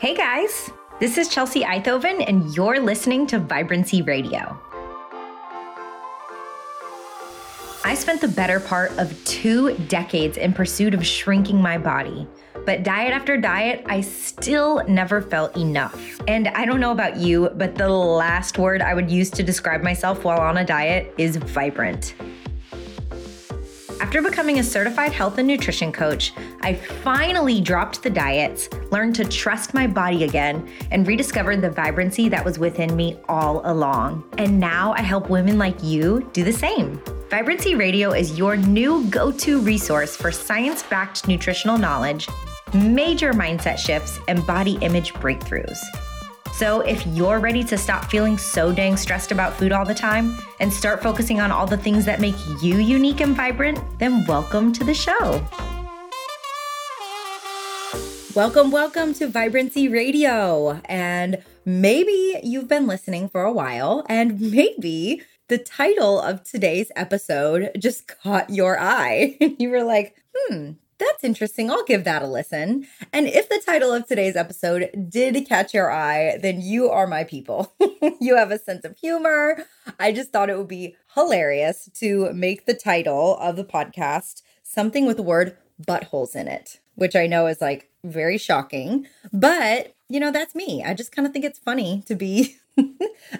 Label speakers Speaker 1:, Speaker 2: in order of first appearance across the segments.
Speaker 1: Hey guys, this is Chelsea Eithoven, and you're listening to Vibrancy Radio. I spent the better part of two decades in pursuit of shrinking my body. But diet after diet, I still never felt enough. And I don't know about you, but the last word I would use to describe myself while on a diet is vibrant. After becoming a certified health and nutrition coach, I finally dropped the diets, learned to trust my body again, and rediscovered the vibrancy that was within me all along. And now I help women like you do the same. Vibrancy Radio is your new go to resource for science backed nutritional knowledge, major mindset shifts, and body image breakthroughs. So, if you're ready to stop feeling so dang stressed about food all the time and start focusing on all the things that make you unique and vibrant, then welcome to the show. Welcome, welcome to Vibrancy Radio. And maybe you've been listening for a while, and maybe the title of today's episode just caught your eye. you were like, hmm, that's interesting. I'll give that a listen. And if the title of today's episode did catch your eye, then you are my people. you have a sense of humor. I just thought it would be hilarious to make the title of the podcast something with the word buttholes in it, which I know is like very shocking. But, you know, that's me. I just kind of think it's funny to be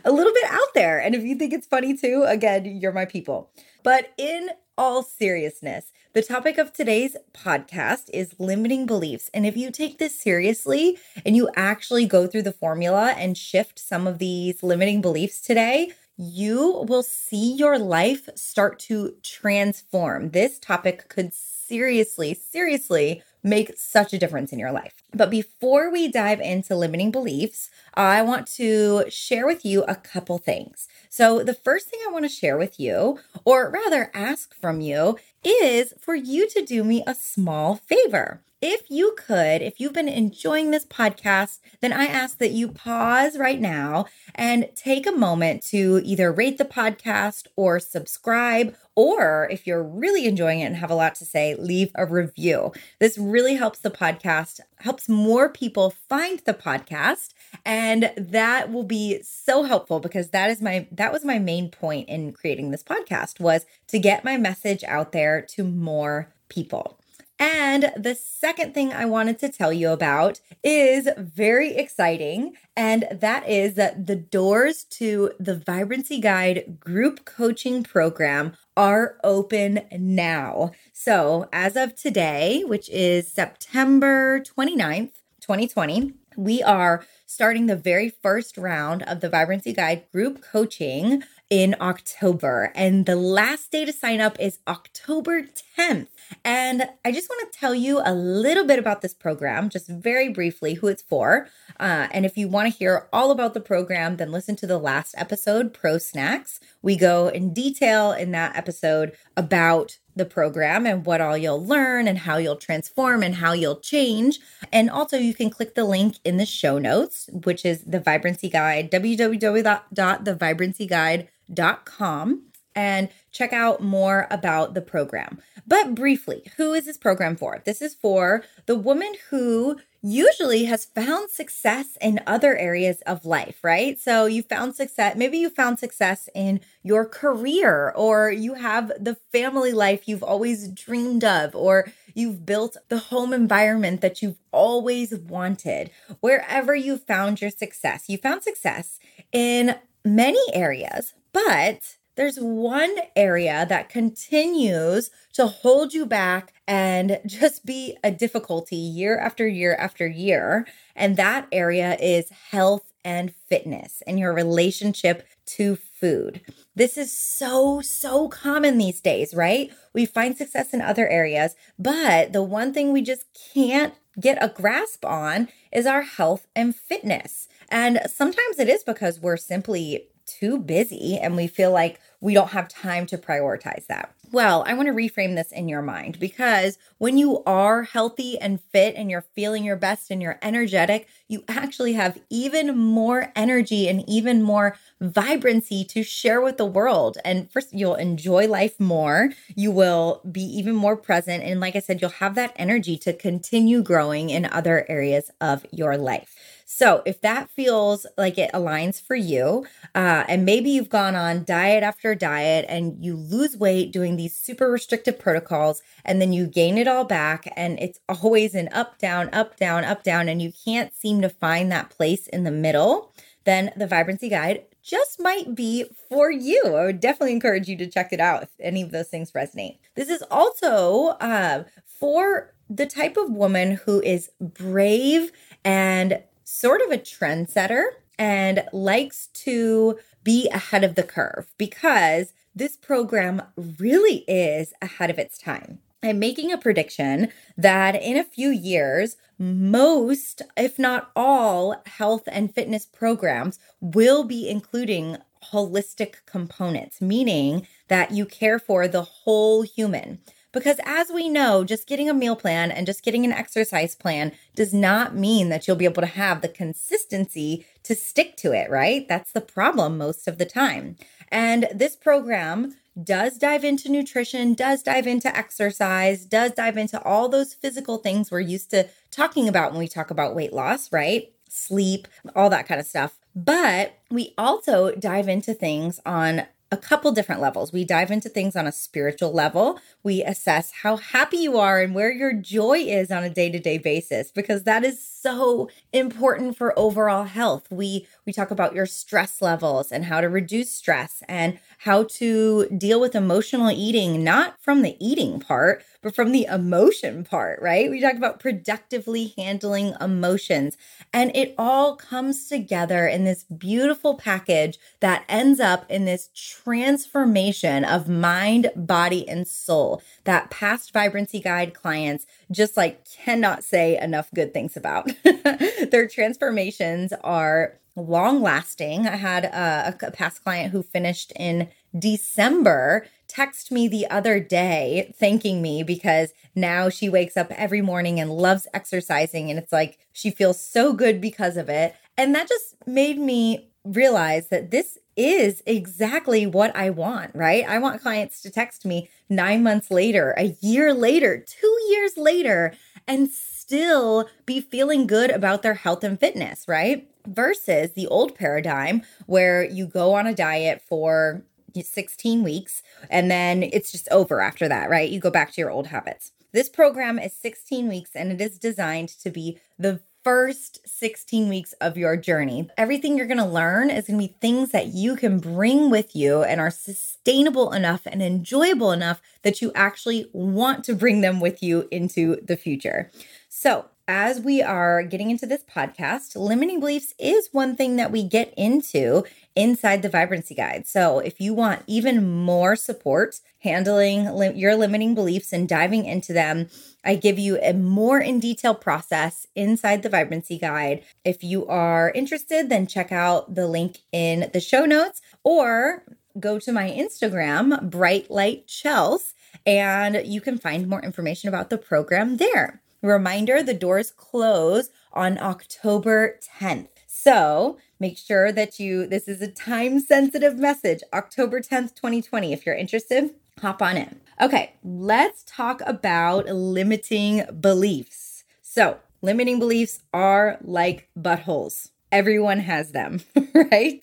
Speaker 1: a little bit out there. And if you think it's funny too, again, you're my people. But in all seriousness, the topic of today's podcast is limiting beliefs. And if you take this seriously and you actually go through the formula and shift some of these limiting beliefs today, you will see your life start to transform. This topic could seriously, seriously make such a difference in your life. But before we dive into limiting beliefs, I want to share with you a couple things. So, the first thing I want to share with you, or rather ask from you, is for you to do me a small favor. If you could, if you've been enjoying this podcast, then I ask that you pause right now and take a moment to either rate the podcast or subscribe, or if you're really enjoying it and have a lot to say, leave a review. This really helps the podcast, helps more people find the podcast, and that will be so helpful because that is my that was my main point in creating this podcast was to get my message out there to more people. And the second thing I wanted to tell you about is very exciting. And that is that the doors to the Vibrancy Guide group coaching program are open now. So, as of today, which is September 29th, 2020, we are starting the very first round of the Vibrancy Guide group coaching in October. And the last day to sign up is October 10th. And I just want to tell you a little bit about this program, just very briefly, who it's for. Uh, and if you want to hear all about the program, then listen to the last episode, Pro Snacks. We go in detail in that episode about the program and what all you'll learn and how you'll transform and how you'll change. And also, you can click the link in the show notes, which is the Vibrancy Guide, www.thevibrancyguide.com and check out more about the program. But briefly, who is this program for? This is for the woman who usually has found success in other areas of life, right? So you found success, maybe you found success in your career, or you have the family life you've always dreamed of, or you've built the home environment that you've always wanted. Wherever you found your success, you found success in many areas, but there's one area that continues to hold you back and just be a difficulty year after year after year. And that area is health and fitness and your relationship to food. This is so, so common these days, right? We find success in other areas, but the one thing we just can't get a grasp on is our health and fitness. And sometimes it is because we're simply too busy and we feel like we don't have time to prioritize that. Well, I want to reframe this in your mind because when you are healthy and fit and you're feeling your best and you're energetic, you actually have even more energy and even more vibrancy to share with the world. And first, you'll enjoy life more. You will be even more present. And like I said, you'll have that energy to continue growing in other areas of your life. So, if that feels like it aligns for you, uh, and maybe you've gone on diet after diet and you lose weight doing these super restrictive protocols, and then you gain it all back, and it's always an up, down, up, down, up, down, and you can't seem to find that place in the middle, then the Vibrancy Guide just might be for you. I would definitely encourage you to check it out if any of those things resonate. This is also uh, for the type of woman who is brave and sort of a trendsetter and likes to be ahead of the curve because this program really is ahead of its time. I'm making a prediction that in a few years, most, if not all, health and fitness programs will be including holistic components, meaning that you care for the whole human. Because as we know, just getting a meal plan and just getting an exercise plan does not mean that you'll be able to have the consistency to stick to it, right? That's the problem most of the time. And this program does dive into nutrition, does dive into exercise, does dive into all those physical things we're used to talking about when we talk about weight loss, right? Sleep, all that kind of stuff. But we also dive into things on a couple different levels. We dive into things on a spiritual level. We assess how happy you are and where your joy is on a day-to-day basis because that is so important for overall health. We we talk about your stress levels and how to reduce stress and how to deal with emotional eating not from the eating part, but from the emotion part, right? We talk about productively handling emotions. And it all comes together in this beautiful package that ends up in this transformation of mind, body, and soul that past vibrancy guide clients just like cannot say enough good things about. Their transformations are long lasting. I had uh, a, a, past client who finished in December text me the other day thanking me because now she wakes up every morning and loves exercising and it's like she feels so good because of it. And that just made me realize that this is exactly what I want, right? I want clients to text me 9 months later, a year later, 2 years later and still be feeling good about their health and fitness, right? Versus the old paradigm where you go on a diet for 16 weeks and then it's just over after that, right? You go back to your old habits. This program is 16 weeks and it is designed to be the first 16 weeks of your journey. Everything you're going to learn is going to be things that you can bring with you and are sustainable enough and enjoyable enough that you actually want to bring them with you into the future. So, as we are getting into this podcast, limiting beliefs is one thing that we get into inside the vibrancy guide. So, if you want even more support handling li- your limiting beliefs and diving into them, I give you a more in detail process inside the vibrancy guide. If you are interested, then check out the link in the show notes or go to my Instagram, Bright Light Chels, and you can find more information about the program there. Reminder the doors close on October 10th. So make sure that you, this is a time sensitive message, October 10th, 2020. If you're interested, hop on in. Okay, let's talk about limiting beliefs. So, limiting beliefs are like buttholes. Everyone has them, right?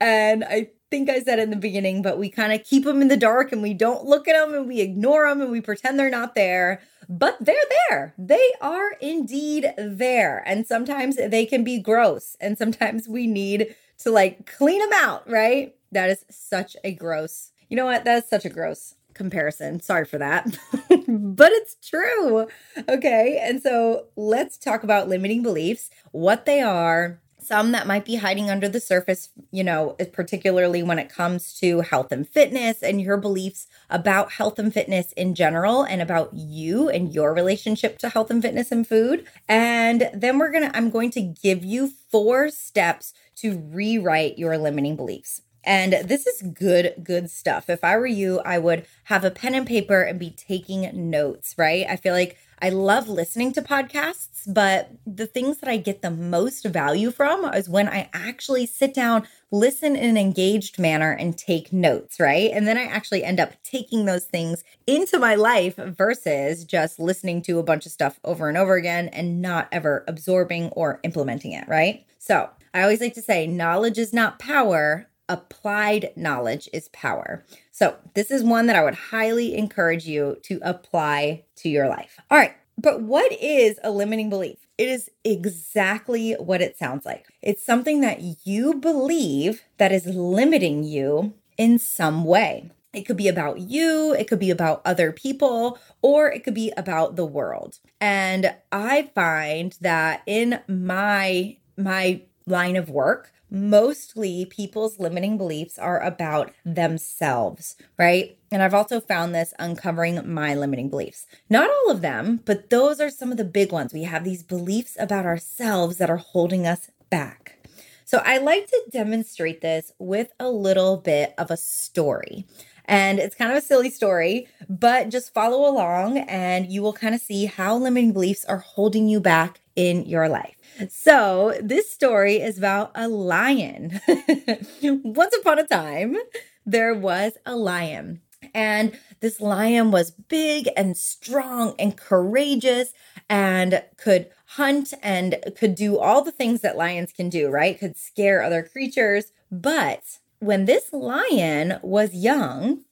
Speaker 1: And I think I said in the beginning, but we kind of keep them in the dark and we don't look at them and we ignore them and we pretend they're not there but they're there. They are indeed there. And sometimes they can be gross. And sometimes we need to like clean them out, right? That is such a gross, you know what? That is such a gross comparison. Sorry for that. but it's true. Okay. And so let's talk about limiting beliefs, what they are, some that might be hiding under the surface, you know, particularly when it comes to health and fitness and your beliefs about health and fitness in general and about you and your relationship to health and fitness and food. And then we're going to, I'm going to give you four steps to rewrite your limiting beliefs. And this is good, good stuff. If I were you, I would have a pen and paper and be taking notes, right? I feel like I love listening to podcasts, but the things that I get the most value from is when I actually sit down, listen in an engaged manner, and take notes, right? And then I actually end up taking those things into my life versus just listening to a bunch of stuff over and over again and not ever absorbing or implementing it, right? So I always like to say knowledge is not power, applied knowledge is power. So, this is one that I would highly encourage you to apply to your life. All right, but what is a limiting belief? It is exactly what it sounds like. It's something that you believe that is limiting you in some way. It could be about you, it could be about other people, or it could be about the world. And I find that in my my line of work, mostly people's limiting beliefs are about themselves, right? And I've also found this uncovering my limiting beliefs. Not all of them, but those are some of the big ones. We have these beliefs about ourselves that are holding us back. So I like to demonstrate this with a little bit of a story. And it's kind of a silly story, but just follow along and you will kind of see how limiting beliefs are holding you back in your life. So, this story is about a lion. Once upon a time, there was a lion. And this lion was big and strong and courageous and could hunt and could do all the things that lions can do, right? Could scare other creatures. But when this lion was young,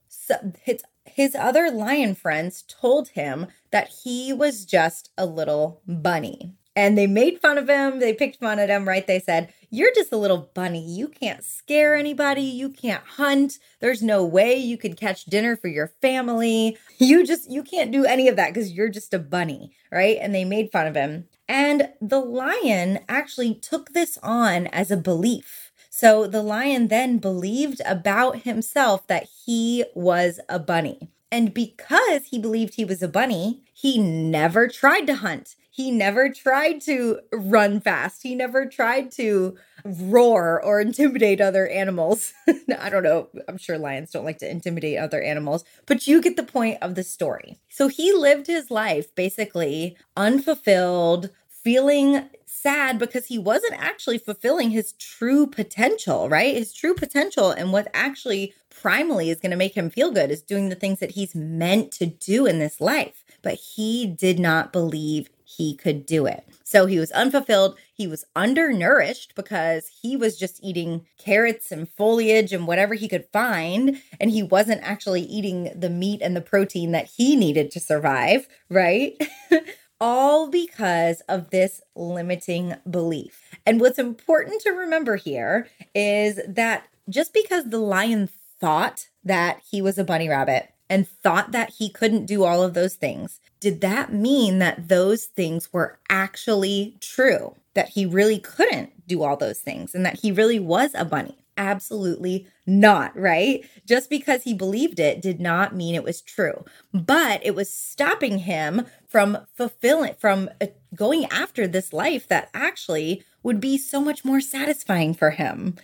Speaker 1: his, his other lion friends told him that he was just a little bunny and they made fun of him. They picked fun at him, right? They said, You're just a little bunny. You can't scare anybody. You can't hunt. There's no way you could catch dinner for your family. You just, you can't do any of that because you're just a bunny, right? And they made fun of him. And the lion actually took this on as a belief. So the lion then believed about himself that he was a bunny. And because he believed he was a bunny, he never tried to hunt. He never tried to run fast. He never tried to roar or intimidate other animals. I don't know. I'm sure lions don't like to intimidate other animals, but you get the point of the story. So he lived his life basically unfulfilled, feeling sad because he wasn't actually fulfilling his true potential, right? His true potential and what actually primally is going to make him feel good is doing the things that he's meant to do in this life. But he did not believe he could do it. So he was unfulfilled. He was undernourished because he was just eating carrots and foliage and whatever he could find. And he wasn't actually eating the meat and the protein that he needed to survive, right? All because of this limiting belief. And what's important to remember here is that just because the lion thought that he was a bunny rabbit and thought that he couldn't do all of those things, did that mean that those things were actually true? That he really couldn't do all those things and that he really was a bunny? Absolutely not, right? Just because he believed it did not mean it was true. But it was stopping him from fulfilling, from uh, going after this life that actually would be so much more satisfying for him.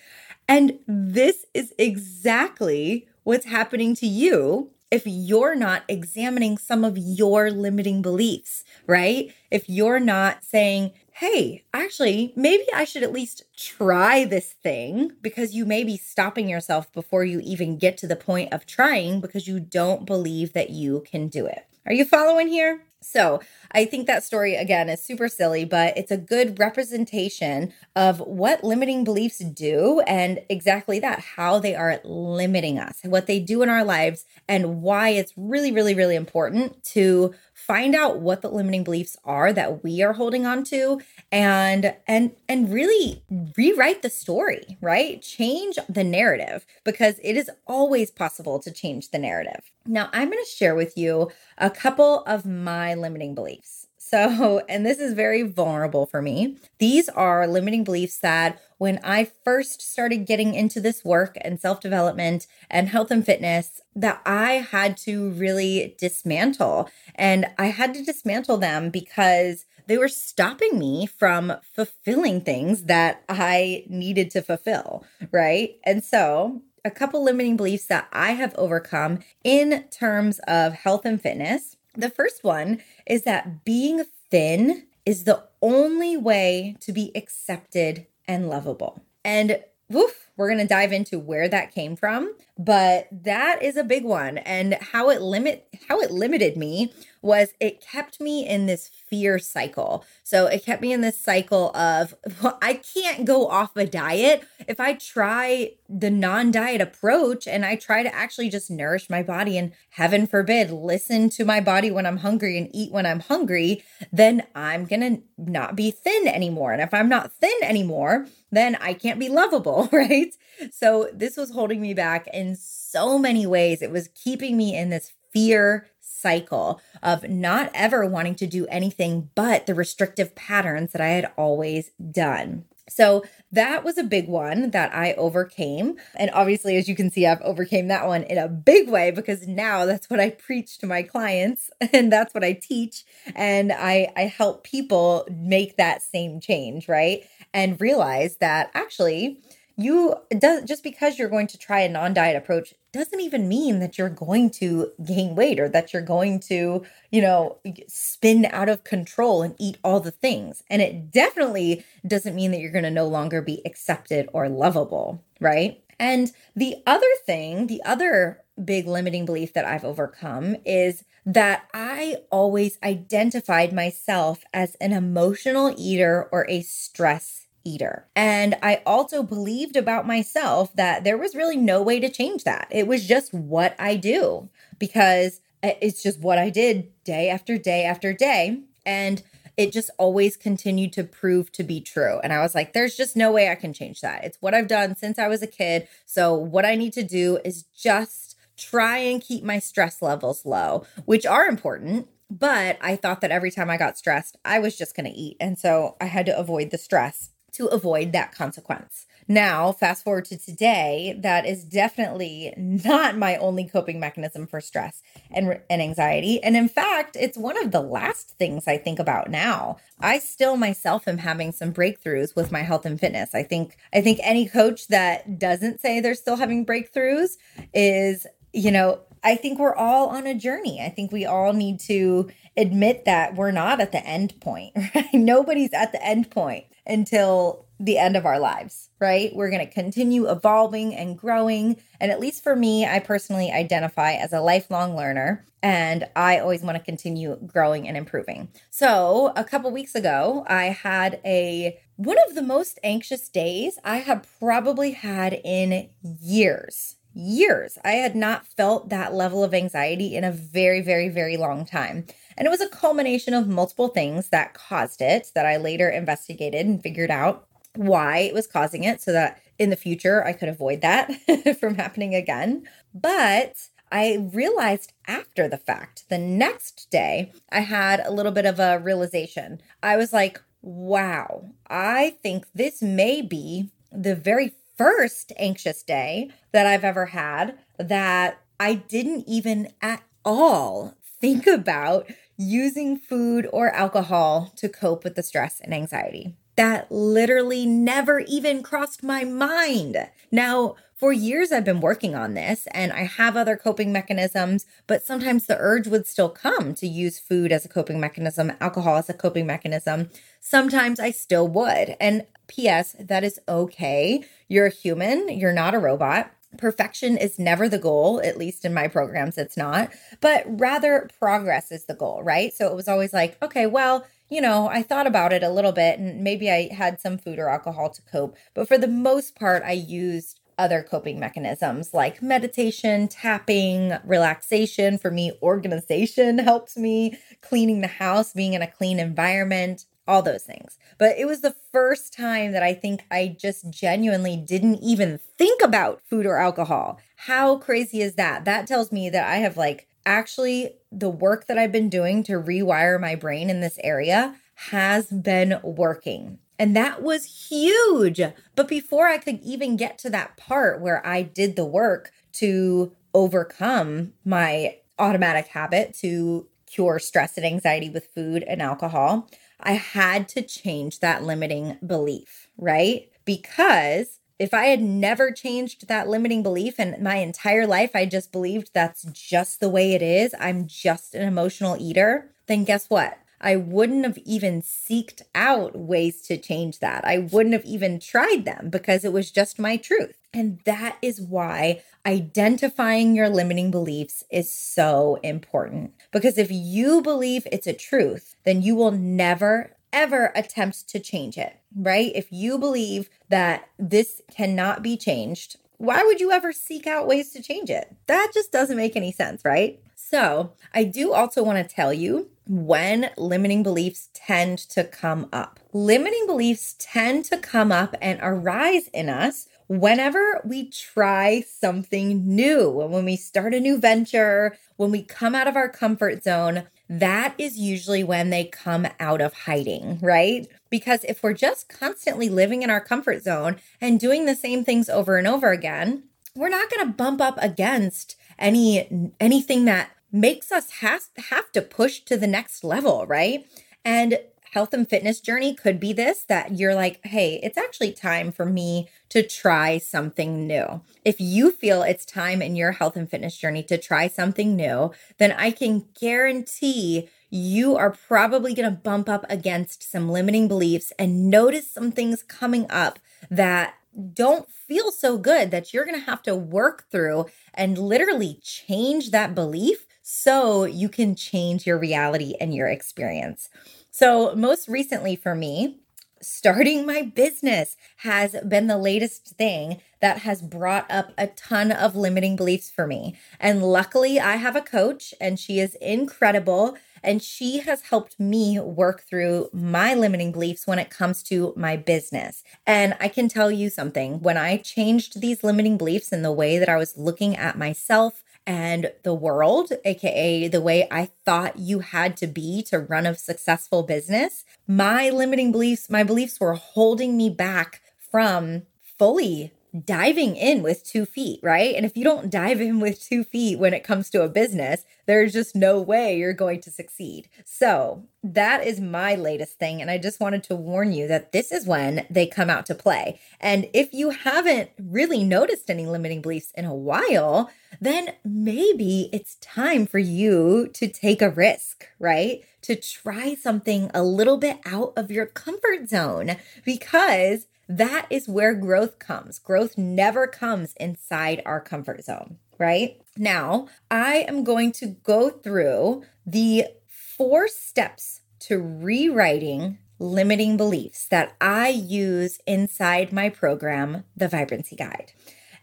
Speaker 1: And this is exactly what's happening to you if you're not examining some of your limiting beliefs, right? If you're not saying, hey, actually, maybe I should at least try this thing because you may be stopping yourself before you even get to the point of trying because you don't believe that you can do it. Are you following here? So, I think that story again is super silly, but it's a good representation of what limiting beliefs do and exactly that how they are limiting us, what they do in our lives, and why it's really, really, really important to find out what the limiting beliefs are that we are holding on to and and and really rewrite the story right? Change the narrative because it is always possible to change the narrative. Now i'm going to share with you a couple of my limiting beliefs so, and this is very vulnerable for me. These are limiting beliefs that when I first started getting into this work and self development and health and fitness, that I had to really dismantle. And I had to dismantle them because they were stopping me from fulfilling things that I needed to fulfill. Right. And so a couple limiting beliefs that I have overcome in terms of health and fitness. The first one is that being thin is the only way to be accepted and lovable. And woof, we're going to dive into where that came from, but that is a big one and how it limit how it limited me was it kept me in this fear cycle. So it kept me in this cycle of well, I can't go off a diet if I try the non-diet approach and I try to actually just nourish my body and heaven forbid listen to my body when I'm hungry and eat when I'm hungry, then I'm going to not be thin anymore. And if I'm not thin anymore, then I can't be lovable, right? So this was holding me back in so many ways. It was keeping me in this fear cycle of not ever wanting to do anything but the restrictive patterns that I had always done. So that was a big one that I overcame. And obviously, as you can see, I've overcame that one in a big way because now that's what I preach to my clients and that's what I teach. And I, I help people make that same change, right? And realize that actually you does just because you're going to try a non-diet approach doesn't even mean that you're going to gain weight or that you're going to, you know, spin out of control and eat all the things. And it definitely doesn't mean that you're going to no longer be accepted or lovable, right? And the other thing, the other big limiting belief that I've overcome is that I always identified myself as an emotional eater or a stress eater. And I also believed about myself that there was really no way to change that. It was just what I do because it's just what I did day after day after day. And it just always continued to prove to be true. And I was like, there's just no way I can change that. It's what I've done since I was a kid. So, what I need to do is just try and keep my stress levels low, which are important. But I thought that every time I got stressed, I was just going to eat. And so I had to avoid the stress to avoid that consequence. Now, fast forward to today, that is definitely not my only coping mechanism for stress and, and anxiety. And in fact, it's one of the last things I think about now. I still myself am having some breakthroughs with my health and fitness. I think I think any coach that doesn't say they're still having breakthroughs is, you know, I think we're all on a journey. I think we all need to admit that we're not at the end point, right? Nobody's at the end point until the end of our lives, right? We're going to continue evolving and growing. And at least for me, I personally identify as a lifelong learner and I always want to continue growing and improving. So, a couple weeks ago, I had a one of the most anxious days I have probably had in years. Years. I had not felt that level of anxiety in a very, very, very long time. And it was a culmination of multiple things that caused it that I later investigated and figured out why it was causing it so that in the future I could avoid that from happening again. But I realized after the fact, the next day, I had a little bit of a realization. I was like, wow, I think this may be the very first anxious day that I've ever had that I didn't even at all think about using food or alcohol to cope with the stress and anxiety. That literally never even crossed my mind. Now, for years, I've been working on this and I have other coping mechanisms, but sometimes the urge would still come to use food as a coping mechanism, alcohol as a coping mechanism. Sometimes I still would. And P.S., that is okay. You're a human, you're not a robot. Perfection is never the goal, at least in my programs, it's not, but rather progress is the goal, right? So it was always like, okay, well, you know, I thought about it a little bit and maybe I had some food or alcohol to cope, but for the most part, I used other coping mechanisms like meditation, tapping, relaxation. For me, organization helps me, cleaning the house, being in a clean environment, all those things. But it was the first time that I think I just genuinely didn't even think about food or alcohol. How crazy is that? That tells me that I have like actually the work that I've been doing to rewire my brain in this area has been working. And that was huge. But before I could even get to that part where I did the work to overcome my automatic habit to cure stress and anxiety with food and alcohol, I had to change that limiting belief, right? Because if I had never changed that limiting belief and my entire life I just believed that's just the way it is, I'm just an emotional eater, then guess what? I wouldn't have even seeked out ways to change that. I wouldn't have even tried them because it was just my truth. And that is why identifying your limiting beliefs is so important. Because if you believe it's a truth, then you will never, ever attempt to change it, right? If you believe that this cannot be changed, why would you ever seek out ways to change it? That just doesn't make any sense, right? So, I do also want to tell you when limiting beliefs tend to come up. Limiting beliefs tend to come up and arise in us whenever we try something new, when we start a new venture, when we come out of our comfort zone, that is usually when they come out of hiding, right? Because if we're just constantly living in our comfort zone and doing the same things over and over again, we're not going to bump up against any anything that makes us has, have to push to the next level, right? And health and fitness journey could be this that you're like, hey, it's actually time for me to try something new. If you feel it's time in your health and fitness journey to try something new, then I can guarantee you are probably going to bump up against some limiting beliefs and notice some things coming up that don't feel so good that you're going to have to work through and literally change that belief so you can change your reality and your experience. So, most recently for me, starting my business has been the latest thing that has brought up a ton of limiting beliefs for me. And luckily, I have a coach and she is incredible. And she has helped me work through my limiting beliefs when it comes to my business. And I can tell you something when I changed these limiting beliefs in the way that I was looking at myself, and the world, aka the way I thought you had to be to run a successful business, my limiting beliefs, my beliefs were holding me back from fully diving in with two feet, right? And if you don't dive in with two feet when it comes to a business, there's just no way you're going to succeed. So, that is my latest thing. And I just wanted to warn you that this is when they come out to play. And if you haven't really noticed any limiting beliefs in a while, then maybe it's time for you to take a risk, right? To try something a little bit out of your comfort zone because that is where growth comes. Growth never comes inside our comfort zone, right? Now, I am going to go through the four steps to rewriting limiting beliefs that I use inside my program, The Vibrancy Guide.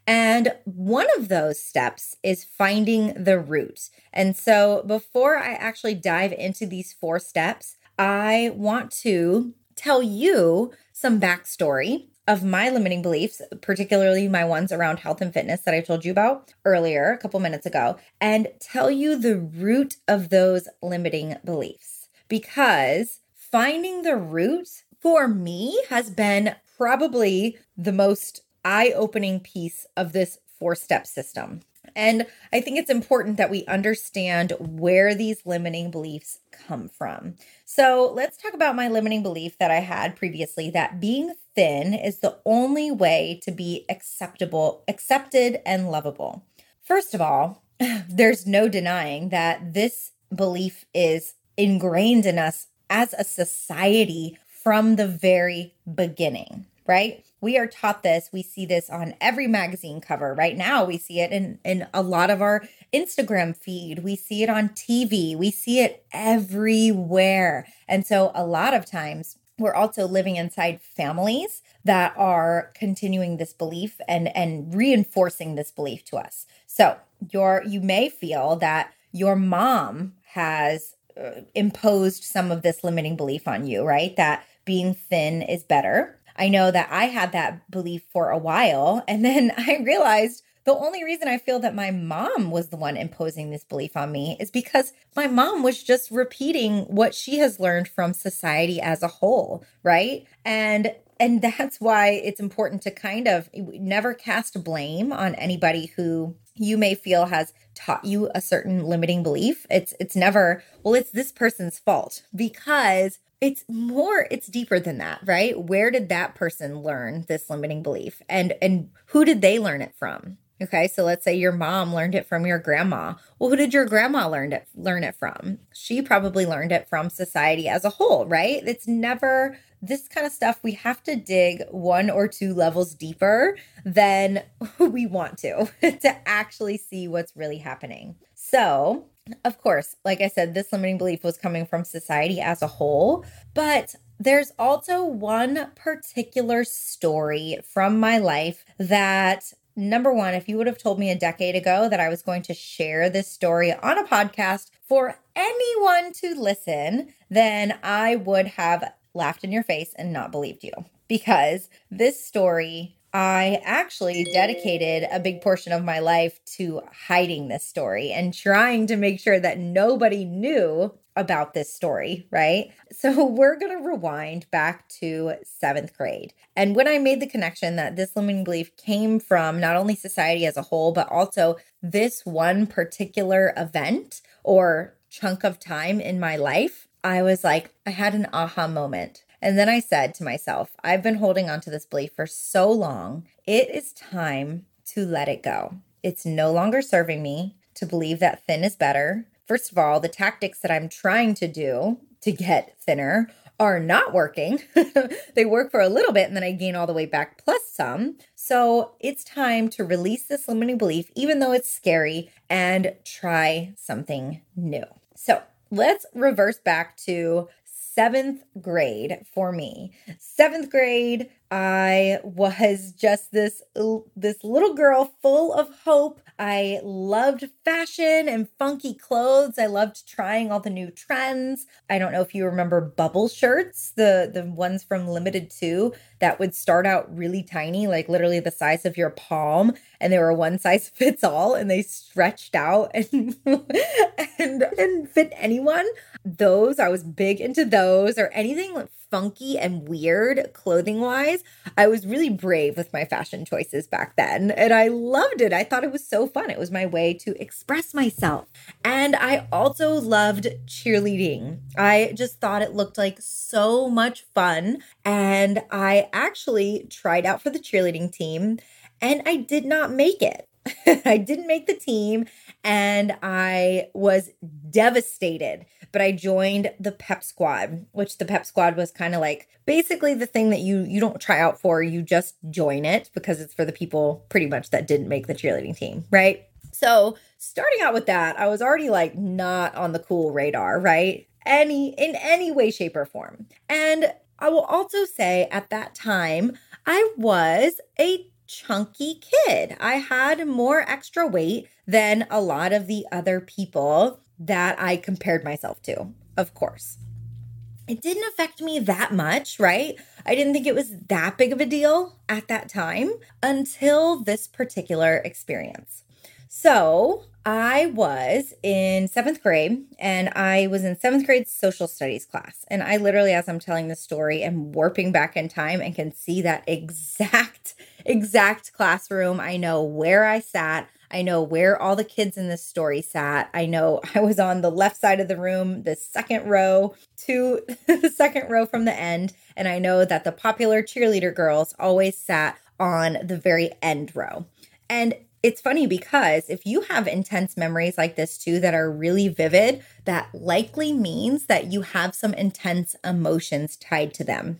Speaker 1: And one of those steps is finding the root. And so before I actually dive into these four steps, I want to tell you some backstory of my limiting beliefs, particularly my ones around health and fitness that I told you about earlier, a couple minutes ago, and tell you the root of those limiting beliefs. Because finding the root for me has been probably the most eye opening piece of this four step system. And I think it's important that we understand where these limiting beliefs come from. So let's talk about my limiting belief that I had previously that being thin is the only way to be acceptable, accepted, and lovable. First of all, there's no denying that this belief is ingrained in us as a society from the very beginning, right? We are taught this. We see this on every magazine cover. Right now, we see it in, in a lot of our Instagram feed. We see it on TV. We see it everywhere. And so, a lot of times, we're also living inside families that are continuing this belief and and reinforcing this belief to us. So, your you may feel that your mom has uh, imposed some of this limiting belief on you, right? That being thin is better I know that I had that belief for a while. And then I realized the only reason I feel that my mom was the one imposing this belief on me is because my mom was just repeating what she has learned from society as a whole, right? And and that's why it's important to kind of never cast blame on anybody who you may feel has taught you a certain limiting belief. It's it's never, well, it's this person's fault because it's more it's deeper than that, right? Where did that person learn this limiting belief? And and who did they learn it from? Okay, so let's say your mom learned it from your grandma. Well, who did your grandma learn it learn it from? She probably learned it from society as a whole, right? It's never this kind of stuff we have to dig one or two levels deeper than we want to to actually see what's really happening. So, of course, like I said, this limiting belief was coming from society as a whole, but there's also one particular story from my life that number one, if you would have told me a decade ago that I was going to share this story on a podcast for anyone to listen, then I would have laughed in your face and not believed you. Because this story, I actually dedicated a big portion of my life to hiding this story and trying to make sure that nobody knew about this story, right? So we're going to rewind back to seventh grade. And when I made the connection that this limiting belief came from not only society as a whole, but also this one particular event or chunk of time in my life, I was like, I had an aha moment. And then I said to myself, I've been holding on to this belief for so long. It is time to let it go. It's no longer serving me to believe that thin is better First of all, the tactics that I'm trying to do to get thinner are not working. they work for a little bit and then I gain all the way back plus some. So it's time to release this limiting belief, even though it's scary, and try something new. So let's reverse back to seventh grade for me. Seventh grade, I was just this this little girl full of hope. I loved fashion and funky clothes. I loved trying all the new trends. I don't know if you remember bubble shirts, the the ones from Limited Too that would start out really tiny, like literally the size of your palm, and they were one size fits all, and they stretched out and and and fit anyone. Those I was big into those or anything funky and weird clothing wise. I was really brave with my fashion choices back then, and I loved it. I thought it was so fun. It was my way to express myself. And I also loved cheerleading. I just thought it looked like so much fun. And I actually tried out for the cheerleading team and I did not make it. I didn't make the team and I was devastated. But I joined the pep squad, which the pep squad was kind of like basically the thing that you you don't try out for, you just join it because it's for the people pretty much that didn't make the cheerleading team, right? So, starting out with that, I was already like not on the cool radar, right? Any in any way shape or form. And I will also say at that time, I was a chunky kid. I had more extra weight than a lot of the other people that I compared myself to, of course. It didn't affect me that much, right? I didn't think it was that big of a deal at that time until this particular experience. So, I was in seventh grade and I was in seventh grade social studies class. And I literally, as I'm telling the story, am warping back in time and can see that exact, exact classroom. I know where I sat. I know where all the kids in this story sat. I know I was on the left side of the room, the second row to the second row from the end. And I know that the popular cheerleader girls always sat on the very end row. And it's funny because if you have intense memories like this too that are really vivid, that likely means that you have some intense emotions tied to them.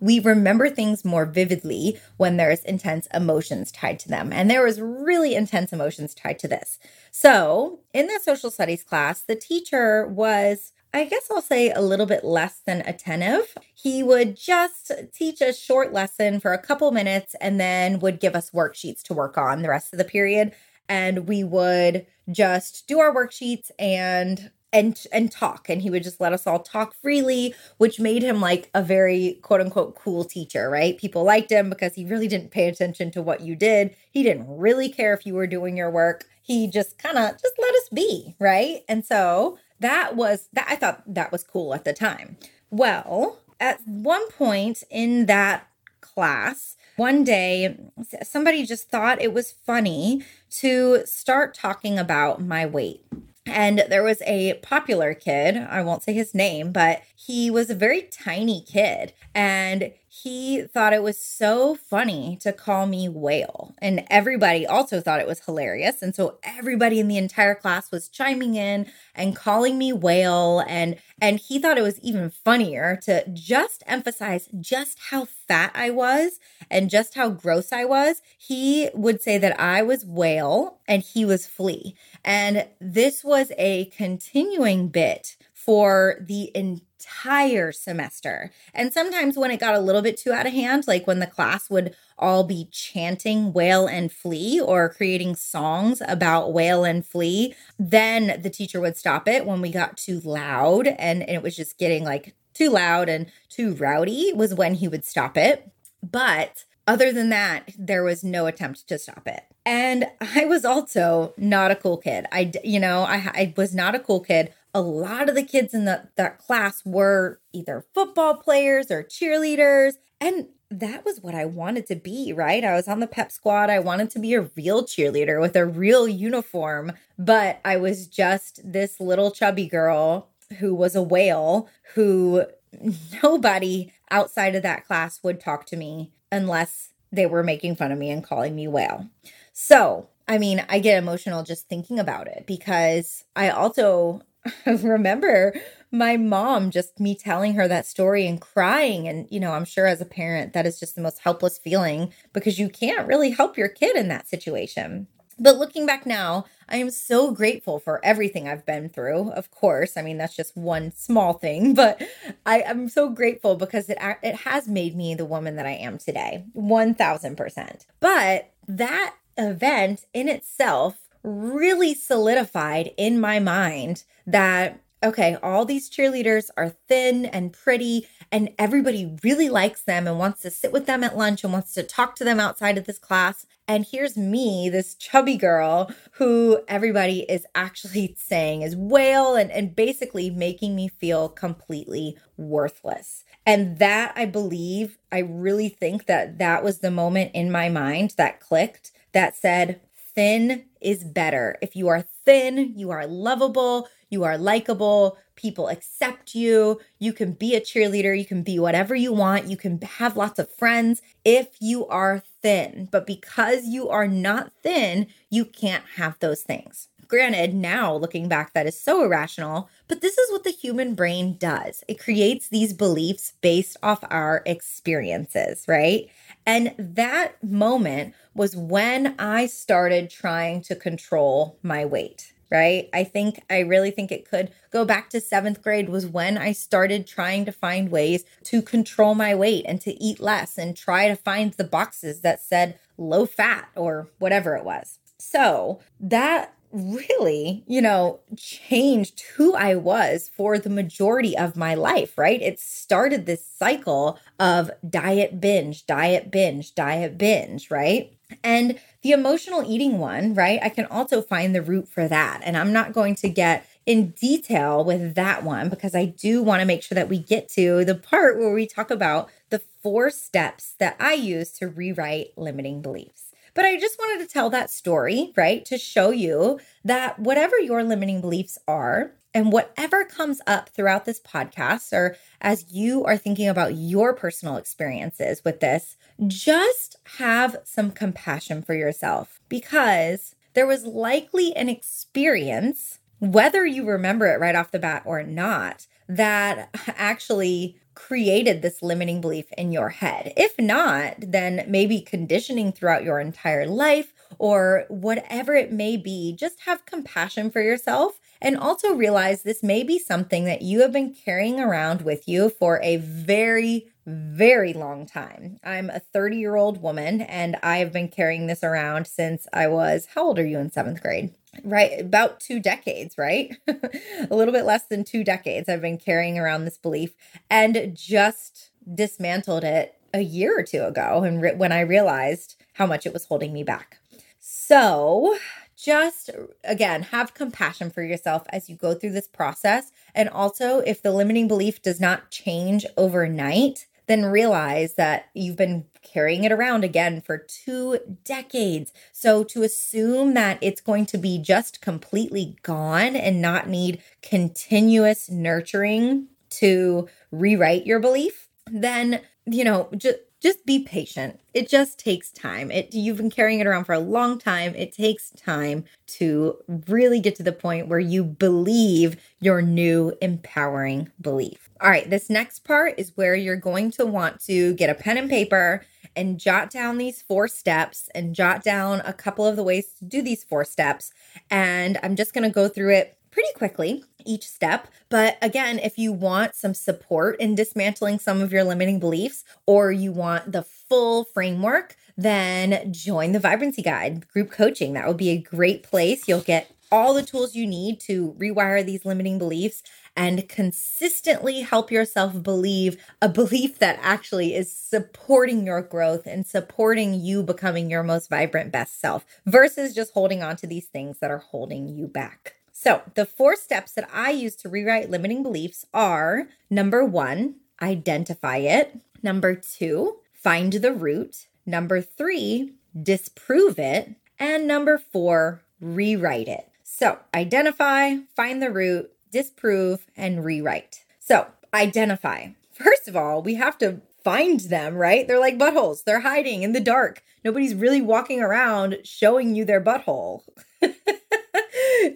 Speaker 1: We remember things more vividly when there's intense emotions tied to them. And there was really intense emotions tied to this. So, in the social studies class, the teacher was I guess I'll say a little bit less than attentive. He would just teach a short lesson for a couple minutes and then would give us worksheets to work on the rest of the period. And we would just do our worksheets and and and talk. And he would just let us all talk freely which made him like a very quote unquote cool teacher right? People liked him because he really didn't pay attention to what you did. He didn't really care if you were doing your work. He just kind of just let us be right? And so that was that I thought that was cool at the time. Well, at one point in that class, one day somebody just thought it was funny to start talking about my weight. And there was a popular kid, I won't say his name, but he was a very tiny kid. And he thought it was so funny to call me whale. And everybody also thought it was hilarious. And so everybody in the entire class was chiming in and calling me whale. And and he thought it was even funnier to just emphasize just how fat I was and just how gross I was. He would say that I was whale and he was flea. And this was a continuing bit for the entire semester. And sometimes when it got a little bit too out of hand, like when the class would all be chanting whale and flea or creating songs about whale and flea, then the teacher would stop it when we got too loud and, and it was just getting like too loud and too rowdy was when he would stop it. But other than that, there was no attempt to stop it. And I was also not a cool kid. I, you know, I, I was not a cool kid a lot of the kids in the, that class were either football players or cheerleaders. And that was what I wanted to be, right? I was on the pep squad. I wanted to be a real cheerleader with a real uniform, but I was just this little chubby girl who was a whale who nobody outside of that class would talk to me unless they were making fun of me and calling me whale. So, I mean, I get emotional just thinking about it because I also remember my mom just me telling her that story and crying. And you know i'm sure as a parent that is just the most helpless feeling because you can't really help your kid in that situation. But looking back now i am so grateful for everything i've been through of course. I mean that's just one small thing but i am so grateful because it it has made me the woman that i am today 1000% but that event in itself really solidified in my mind that okay, all these cheerleaders are thin and pretty, and everybody really likes them and wants to sit with them at lunch and wants to talk to them outside of this class. And here's me, this chubby girl who everybody is actually saying is whale and, and basically making me feel completely worthless. And that I believe, I really think that that was the moment in my mind that clicked that said, thin is better. If you are thin, you are lovable, you are likable, people accept you, you can be a cheerleader, you can be whatever you want, you can have lots of friends if you are thin. But because you are not thin, you can't have those things. Granted, now looking back, that is so irrational, but this is what the human brain does. It creates these beliefs based off our experiences, right? And that moment was when I started trying to control my weight, right? I think, I really think it could go back to seventh grade, was when I started trying to find ways to control my weight and to eat less and try to find the boxes that said low fat or whatever it was. So that really, you know, changed who I was for the majority of my life, right? It started this cycle of diet binge, diet binge, diet binge, right? And the emotional eating one, right? I can also find the root for that. And I'm not going to get in detail with that one because I do want to make sure that we get to the part where we talk about the four steps that I use to rewrite limiting beliefs. But I just wanted to tell that story, right? To show you that whatever your limiting beliefs are, and whatever comes up throughout this podcast, or as you are thinking about your personal experiences with this, just have some compassion for yourself because there was likely an experience, whether you remember it right off the bat or not, that actually created this limiting belief in your head. If not, then maybe conditioning throughout your entire life or whatever it may be, just have compassion for yourself and also realize this may be something that you have been carrying around with you for a very, very long time. I'm a 30 year old woman and I have been carrying this around since I was, how old are you in seventh grade? right about two decades right a little bit less than two decades i've been carrying around this belief and just dismantled it a year or two ago and re- when i realized how much it was holding me back so just again have compassion for yourself as you go through this process and also if the limiting belief does not change overnight then realize that you've been carrying it around again for two decades. So to assume that it's going to be just completely gone and not need continuous nurturing to rewrite your belief, then, you know, just just be patient. It just takes time. It you've been carrying it around for a long time. It takes time to really get to the point where you believe your new empowering belief. All right, this next part is where you're going to want to get a pen and paper and jot down these four steps and jot down a couple of the ways to do these four steps. And I'm just going to go through it pretty quickly each step. But again, if you want some support in dismantling some of your limiting beliefs or you want the full framework, then join the Vibrancy Guide group coaching. That would be a great place. You'll get all the tools you need to rewire these limiting beliefs and consistently help yourself believe a belief that actually is supporting your growth and supporting you becoming your most vibrant best self versus just holding on to these things that are holding you back. So, the four steps that I use to rewrite limiting beliefs are number one, identify it. Number two, find the root. Number three, disprove it. And number four, rewrite it. So, identify, find the root, disprove, and rewrite. So, identify. First of all, we have to find them, right? They're like buttholes, they're hiding in the dark. Nobody's really walking around showing you their butthole.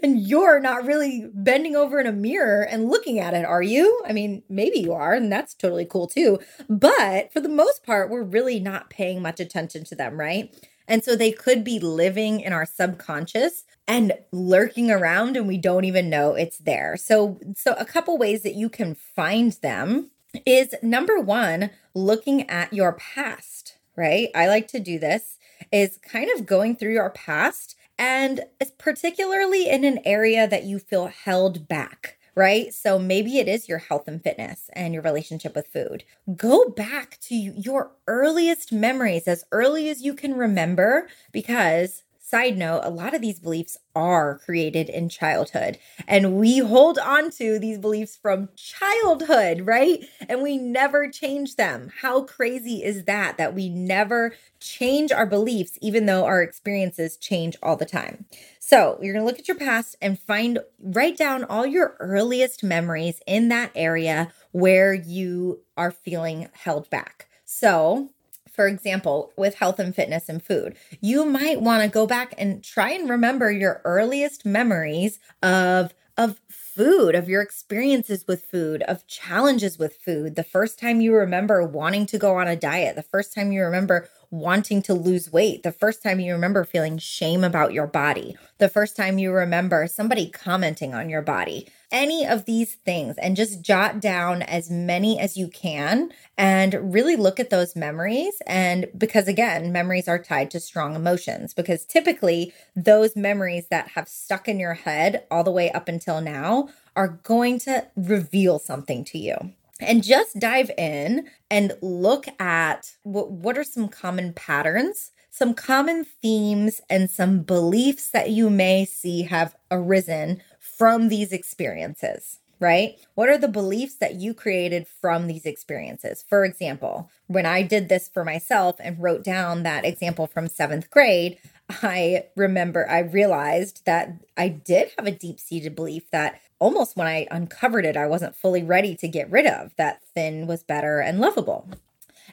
Speaker 1: and you're not really bending over in a mirror and looking at it, are you? I mean, maybe you are, and that's totally cool too. But for the most part, we're really not paying much attention to them, right? And so they could be living in our subconscious and lurking around and we don't even know it's there. So so a couple ways that you can find them is number 1, looking at your past, right? I like to do this is kind of going through your past and it's particularly in an area that you feel held back right? So maybe it is your health and fitness and your relationship with food. Go back to your earliest memories as early as you can remember because side note, a lot of these beliefs are created in childhood. And we hold on to these beliefs from childhood, right? And we never change them. How crazy is that? That we never change our beliefs, even though our experiences change all the time. So you're to look at your past and find, write down all your earliest memories in that area where you are feeling held back. So for example, with health and fitness and food, you might want to go back and try and remember your earliest memories of of food, of your experiences with food, of challenges with food. The first time you remember wanting to go on a diet, the first time you remember wanting to lose weight, the first time you remember feeling shame about your body, the first time you remember somebody commenting on your body, any of these things, and just jot down as many as you can and really look at those memories. And because again, memories are tied to strong emotions, because typically those memories that have stuck in your head all the way up until now are going to reveal something to you and just dive in and look at what, what are some common patterns, some common themes, and some beliefs that you may see have arisen from these experiences right? What are the beliefs that you created from these experiences? For example, when I did this for myself and wrote down that example from seventh grade, I remember I realized that I did have a deep seated belief that almost when I uncovered it, I wasn't fully ready to get rid of that thin was better and lovable.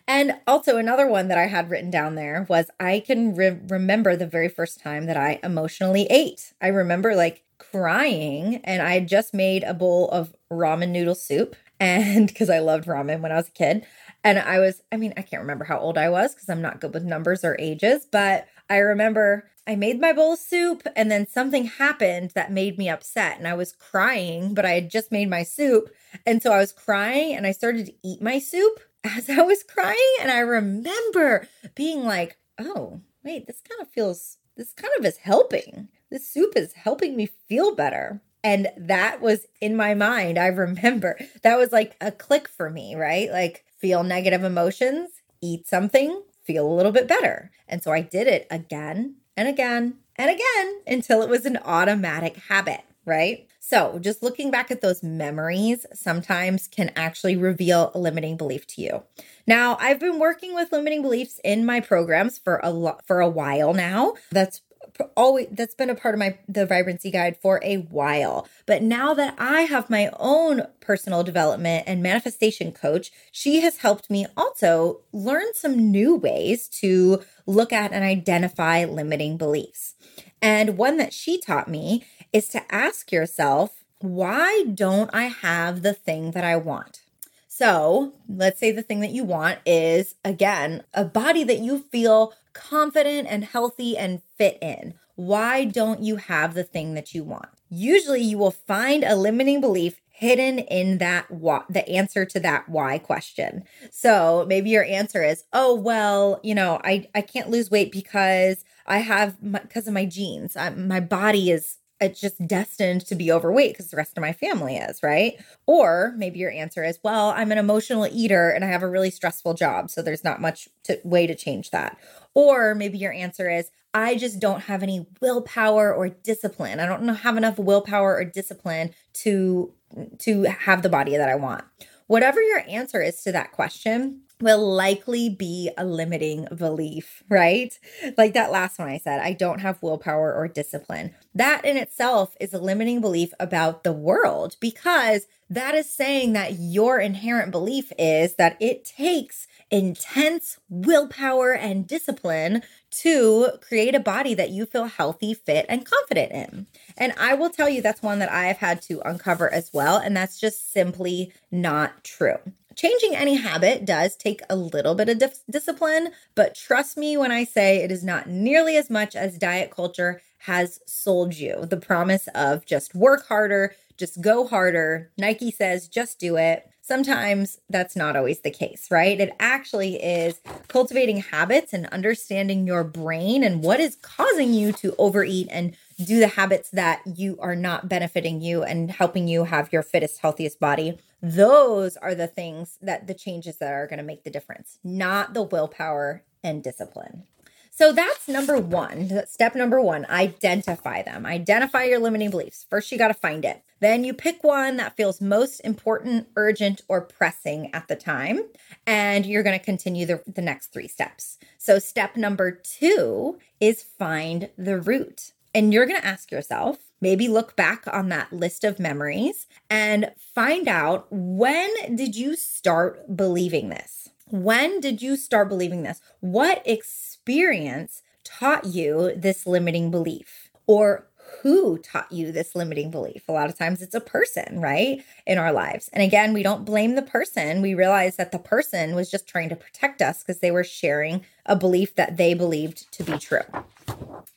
Speaker 1: And also, another one that I had written down there was I can re- remember the very first time that I emotionally ate. I remember like crying, and I had just made a bowl of ramen noodle soup. And because I loved ramen when I was a kid. And I was, I mean, I can't remember how old I was because I'm not good with numbers or ages, but I remember I made my bowl of soup and then something happened that made me upset and I was crying, but I had just made my soup. And so I was crying and I started to eat my soup as I was crying. And I remember being like, oh, wait, this kind of feels, this kind of is helping. This soup is helping me feel better. And that was in my mind. I remember that was like a click for me, right? Like, feel negative emotions, eat something, feel a little bit better. And so I did it again and again and again until it was an automatic habit, right? So, just looking back at those memories sometimes can actually reveal a limiting belief to you. Now, I've been working with limiting beliefs in my programs for a lot for a while now. That's always that's been a part of my the vibrancy guide for a while. But now that i have my own personal development and manifestation coach she has helped me also learn some new ways to look at and identify limiting beliefs. And one that she taught me is to ask yourself why don't i have the thing that i want? So let's say the thing that you want is, again, a body that you feel confident and healthy and fit in. Why don't you have the thing that you want? Usually you will find a limiting belief hidden in that what the answer to that why question. So maybe your answer is, "Oh, well, you know, I I can't lose weight because I have because of my genes. I, my body is it's just destined to be overweight because the rest of my family is, right? Or maybe your answer is, well, I'm an emotional eater and I have a really stressful job, so there's not much to, way to change that. Or maybe your answer is, I just don't have any willpower or discipline. I don't have enough willpower or discipline to to have the body that I want. Whatever your answer is to that question, will likely be a limiting belief, right? Like that last one I said, I don't have willpower or discipline. That in itself is a limiting belief about the world because that is saying that your inherent belief is that it takes intense willpower and discipline to create a body that you feel healthy, fit, and confident in. And I will tell you that's one that I have had to uncover as well. And that's just simply not true. Changing any habit does take a little bit of dis- discipline, but trust me when I say it is not nearly as much as diet culture has sold you. The promise of just work harder, just go harder. Nike says just do it. Sometimes that's not always the case, right? It actually is cultivating habits and understanding your brain and what is causing you to overeat and do the habits that you are not benefiting you and helping you have your fittest, healthiest body. Those are the things that the changes that are going to make the difference, not the willpower and discipline. So that's number one. Step number one identify them. Identify your limiting beliefs. First, you got to find it. Then you pick one that feels most important, urgent, or pressing at the time. And you're going to continue the, the next three steps. So, step number two is find the root. And you're going to ask yourself, maybe look back on that list of memories and find out when did you start believing this? When did you start believing this? What experience taught you this limiting belief? Or who taught you this limiting belief. A lot of times it's a person, right, in our lives. And again, we don't blame the person. We realize that the person was just trying to protect us because they were sharing a belief that they believed to be true.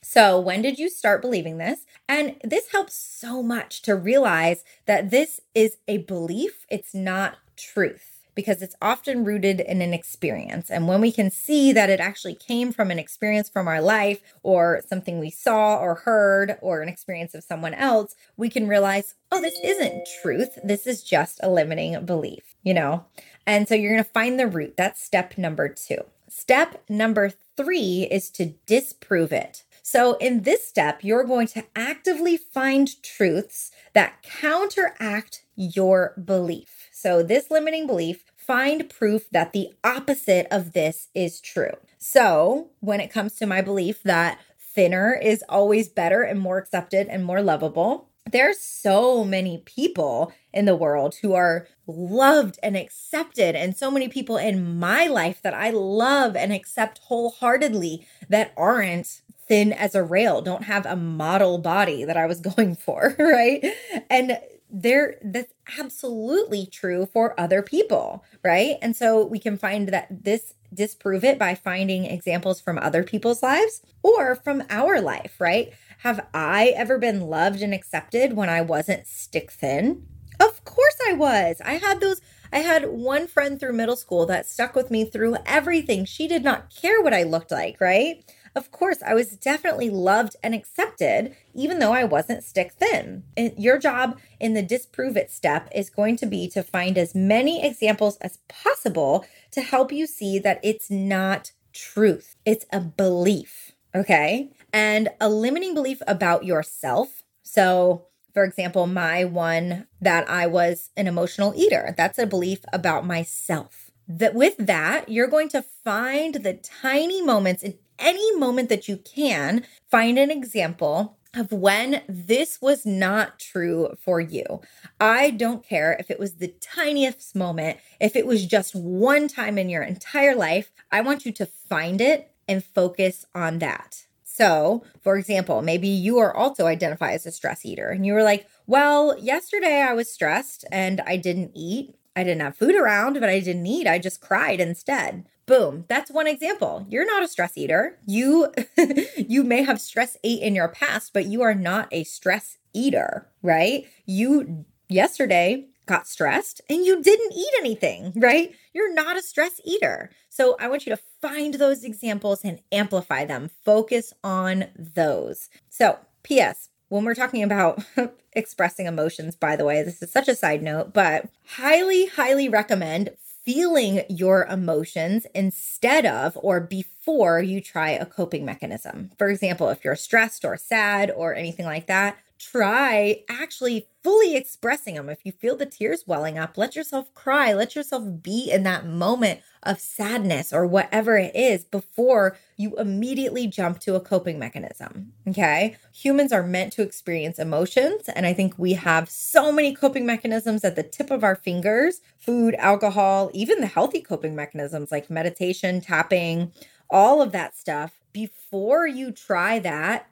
Speaker 1: So, when did you start believing this? And this helps so much to realize that this is a belief, it's not truth because it's often rooted in an experience. And when we can see that it actually came from an experience from our life or something we saw or heard or an experience of someone else, we can realize, oh, this isn't truth. This is just a limiting belief, you know? And so you're going to find the root. That's step number two. Step number three is to disprove it. So, in this step, you're going to actively find truths that counteract your belief. So, this limiting belief, find proof that the opposite of this is true. So, when it comes to my belief that thinner is always better and more accepted and more lovable, there's so many people in the world who are loved and accepted, and so many people in my life that I love and accept wholeheartedly that aren't thin as a rail, don't have a model body that I was going for, right? And there that's absolutely true for other people, right? And so we can find that this disprove it by finding examples from other people's lives or from our life, right? Have I ever been loved and accepted when I wasn't stick thin? Of course I was. I had those I had one friend through middle school that stuck with me through everything. She did not care what I looked like, right? Of course, I was definitely loved and accepted, even though I wasn't stick thin. your job in the disprove it step is going to be to find as many examples as possible to help you see that it's not truth, it's a belief. Okay. And a limiting belief about yourself. So, For example, my one that I was an emotional eater. That's a belief about myself. That with that, you're going to find the tiny moments in any moment that you can, find an example of when this was not true for you. I don't care if it was the tiniest moment, if it was just one time in your entire life. I want you to find it and focus on that. So, for example, maybe you are also identify as a stress eater and you were like, well, yesterday I was stressed and I didn't eat. I didn't have food around, but I didn't eat. I just cried instead. Boom. That's one example. You're not a stress eater. You you may have stress ate in your past, but you are not a stress eater, right? You yesterday got stressed and you didn't eat anything, right? You're not a stress eater. So I want you to find those examples and amplify them. Focus on those. So, PS, when we're talking about expressing emotions, by the way, this is such a side note, but highly, highly recommend feeling your emotions instead of or before you try a coping mechanism. For example, if you're stressed or sad or anything like that, try actually fully expressing them. If you feel the tears welling up, let yourself cry, let yourself be in that moment of sadness or whatever it is before you immediately jump to a coping mechanism. Okay. Humans are meant to experience emotions. And I think we have so many coping mechanisms at the tip of our fingers food, alcohol, even the healthy coping mechanisms like meditation, tapping, all of that stuff. Before you try that,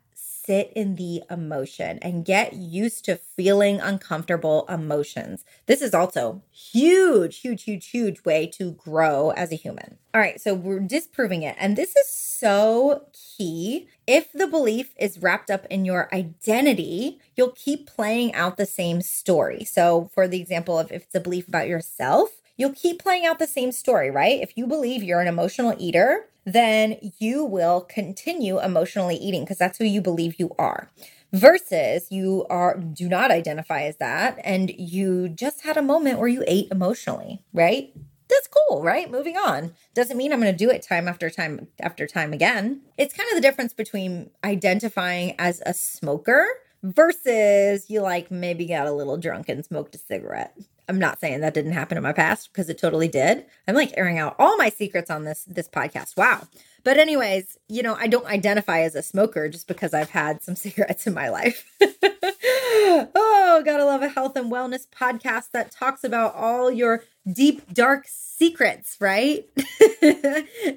Speaker 1: sit in the emotion and get used to feeling uncomfortable emotions. This is also huge, huge, huge, huge way to grow as a human. All right, so we're disproving it. And this is so key. If the belief is wrapped up in your identity, you'll keep playing out the same story. So, for the example of if it's a belief about yourself, you'll keep playing out the same story, right? If you believe you're an emotional eater, then you will continue emotionally eating because that's who you believe you are versus you are do not identify as that and you just had a moment where you ate emotionally right? That's cool right? Moving on. Doesn't mean i'm going to do it time after time after time again. It's kind of the difference between identifying as a smoker versus you like maybe got a little drunk and smoked a cigarette I'm not saying that didn't happen in my past because it totally did. I'm like airing out all my secrets on this this podcast. Wow. But anyways, you know, I don't identify as a smoker just because I've had some cigarettes in my life. oh, gotta love a health and wellness podcast that talks about all your deep dark secrets, right?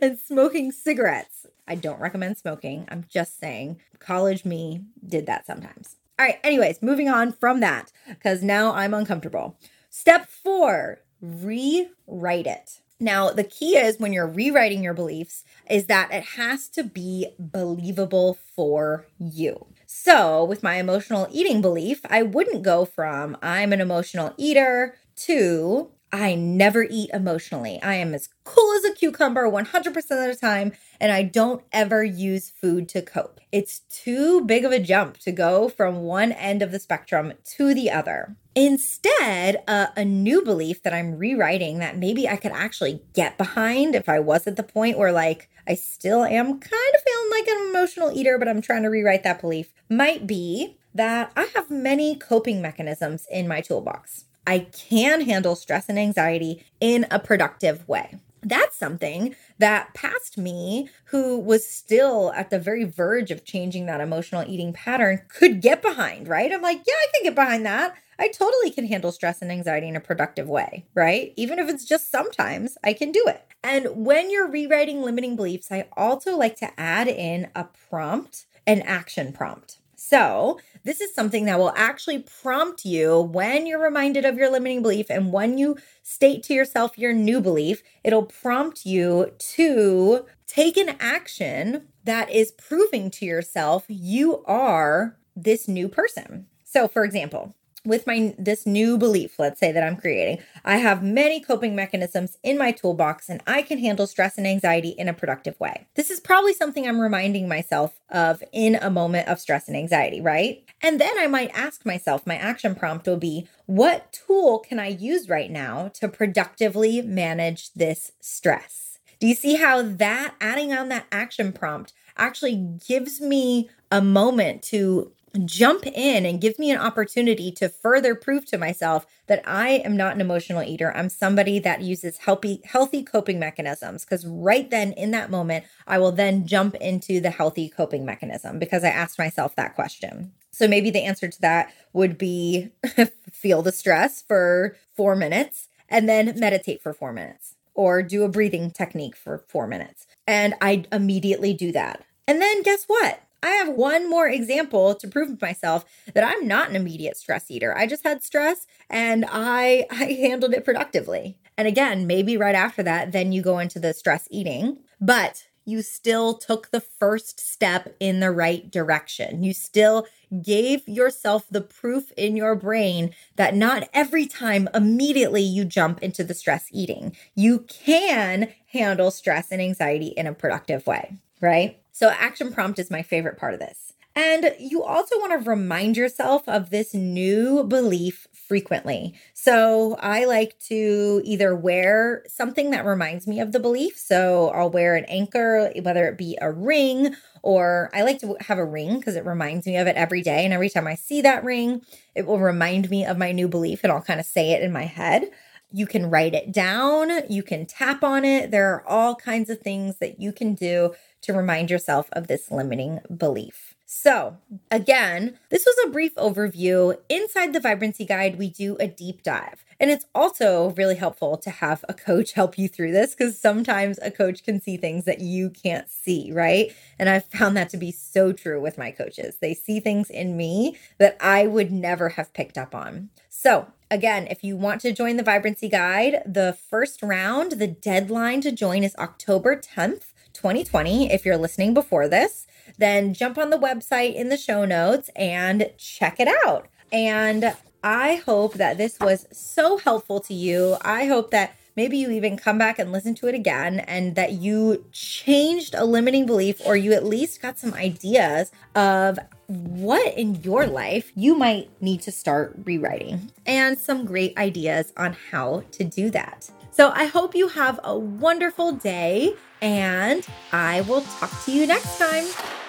Speaker 1: and smoking cigarettes. I don't recommend smoking. I'm just saying college me did that sometimes. All right, anyways, moving on from that because now I'm uncomfortable. Step four, rewrite it. Now, the key is when you're rewriting your beliefs, is that it has to be believable for you. So, with my emotional eating belief, I wouldn't go from I'm an emotional eater to I never eat emotionally. I am as cool as a cucumber 100% of the time, and I don't ever use food to cope. It's too big of a jump to go from one end of the spectrum to the other. Instead, uh, a new belief that I'm rewriting that maybe I could actually get behind if I was at the point where, like, I still am kind of feeling like an emotional eater, but I'm trying to rewrite that belief might be that I have many coping mechanisms in my toolbox. I can handle stress and anxiety in a productive way. That's something that past me, who was still at the very verge of changing that emotional eating pattern, could get behind, right? I'm like, yeah, I can get behind that. I totally can handle stress and anxiety in a productive way, right? Even if it's just sometimes, I can do it. And when you're rewriting limiting beliefs, I also like to add in a prompt, an action prompt. So, this is something that will actually prompt you when you're reminded of your limiting belief and when you state to yourself your new belief, it'll prompt you to take an action that is proving to yourself you are this new person. So, for example, with my this new belief let's say that i'm creating i have many coping mechanisms in my toolbox and i can handle stress and anxiety in a productive way. This is probably something i'm reminding myself of in a moment of stress and anxiety right? And then i might ask myself my action prompt will be what tool can i use right now to productively manage this stress? Do you see how that adding on that action prompt actually gives me a moment to jump in and give me an opportunity to further prove to myself that I am not an emotional eater. I'm somebody that uses healthy healthy coping mechanisms because right then in that moment I will then jump into the healthy coping mechanism because I asked myself that question. So maybe the answer to that would be feel the stress for 4 minutes and then meditate for 4 minutes or do a breathing technique for 4 minutes. And I immediately do that. And then guess what? I have one more example to prove myself that I'm not an immediate stress eater. I just had stress and I I handled it productively. And again, maybe right after that then you go into the stress eating, but you still took the first step in the right direction. You still gave yourself the proof in your brain that not every time immediately you jump into the stress eating. You can handle stress and anxiety in a productive way, right? So, action prompt is my favorite part of this. And you also want to remind yourself of this new belief frequently. So, I like to either wear something that reminds me of the belief. So, I'll wear an anchor, whether it be a ring or I like to have a ring because it reminds me of it every day. And every time I see that ring, it will remind me of my new belief and I'll kind of say it in my head. You can write it down, you can tap on it. There are all kinds of things that you can do to remind yourself of this limiting belief. So, again, this was a brief overview. Inside the Vibrancy Guide, we do a deep dive. And it's also really helpful to have a coach help you through this because sometimes a coach can see things that you can't see, right? And I've found that to be so true with my coaches. They see things in me that I would never have picked up on. So, again, if you want to join the Vibrancy Guide, the first round, the deadline to join is October 10th. 2020. If you're listening before this, then jump on the website in the show notes and check it out. And I hope that this was so helpful to you. I hope that maybe you even come back and listen to it again and that you changed a limiting belief or you at least got some ideas of what in your life you might need to start rewriting and some great ideas on how to do that. So I hope you have a wonderful day and I will talk to you next time.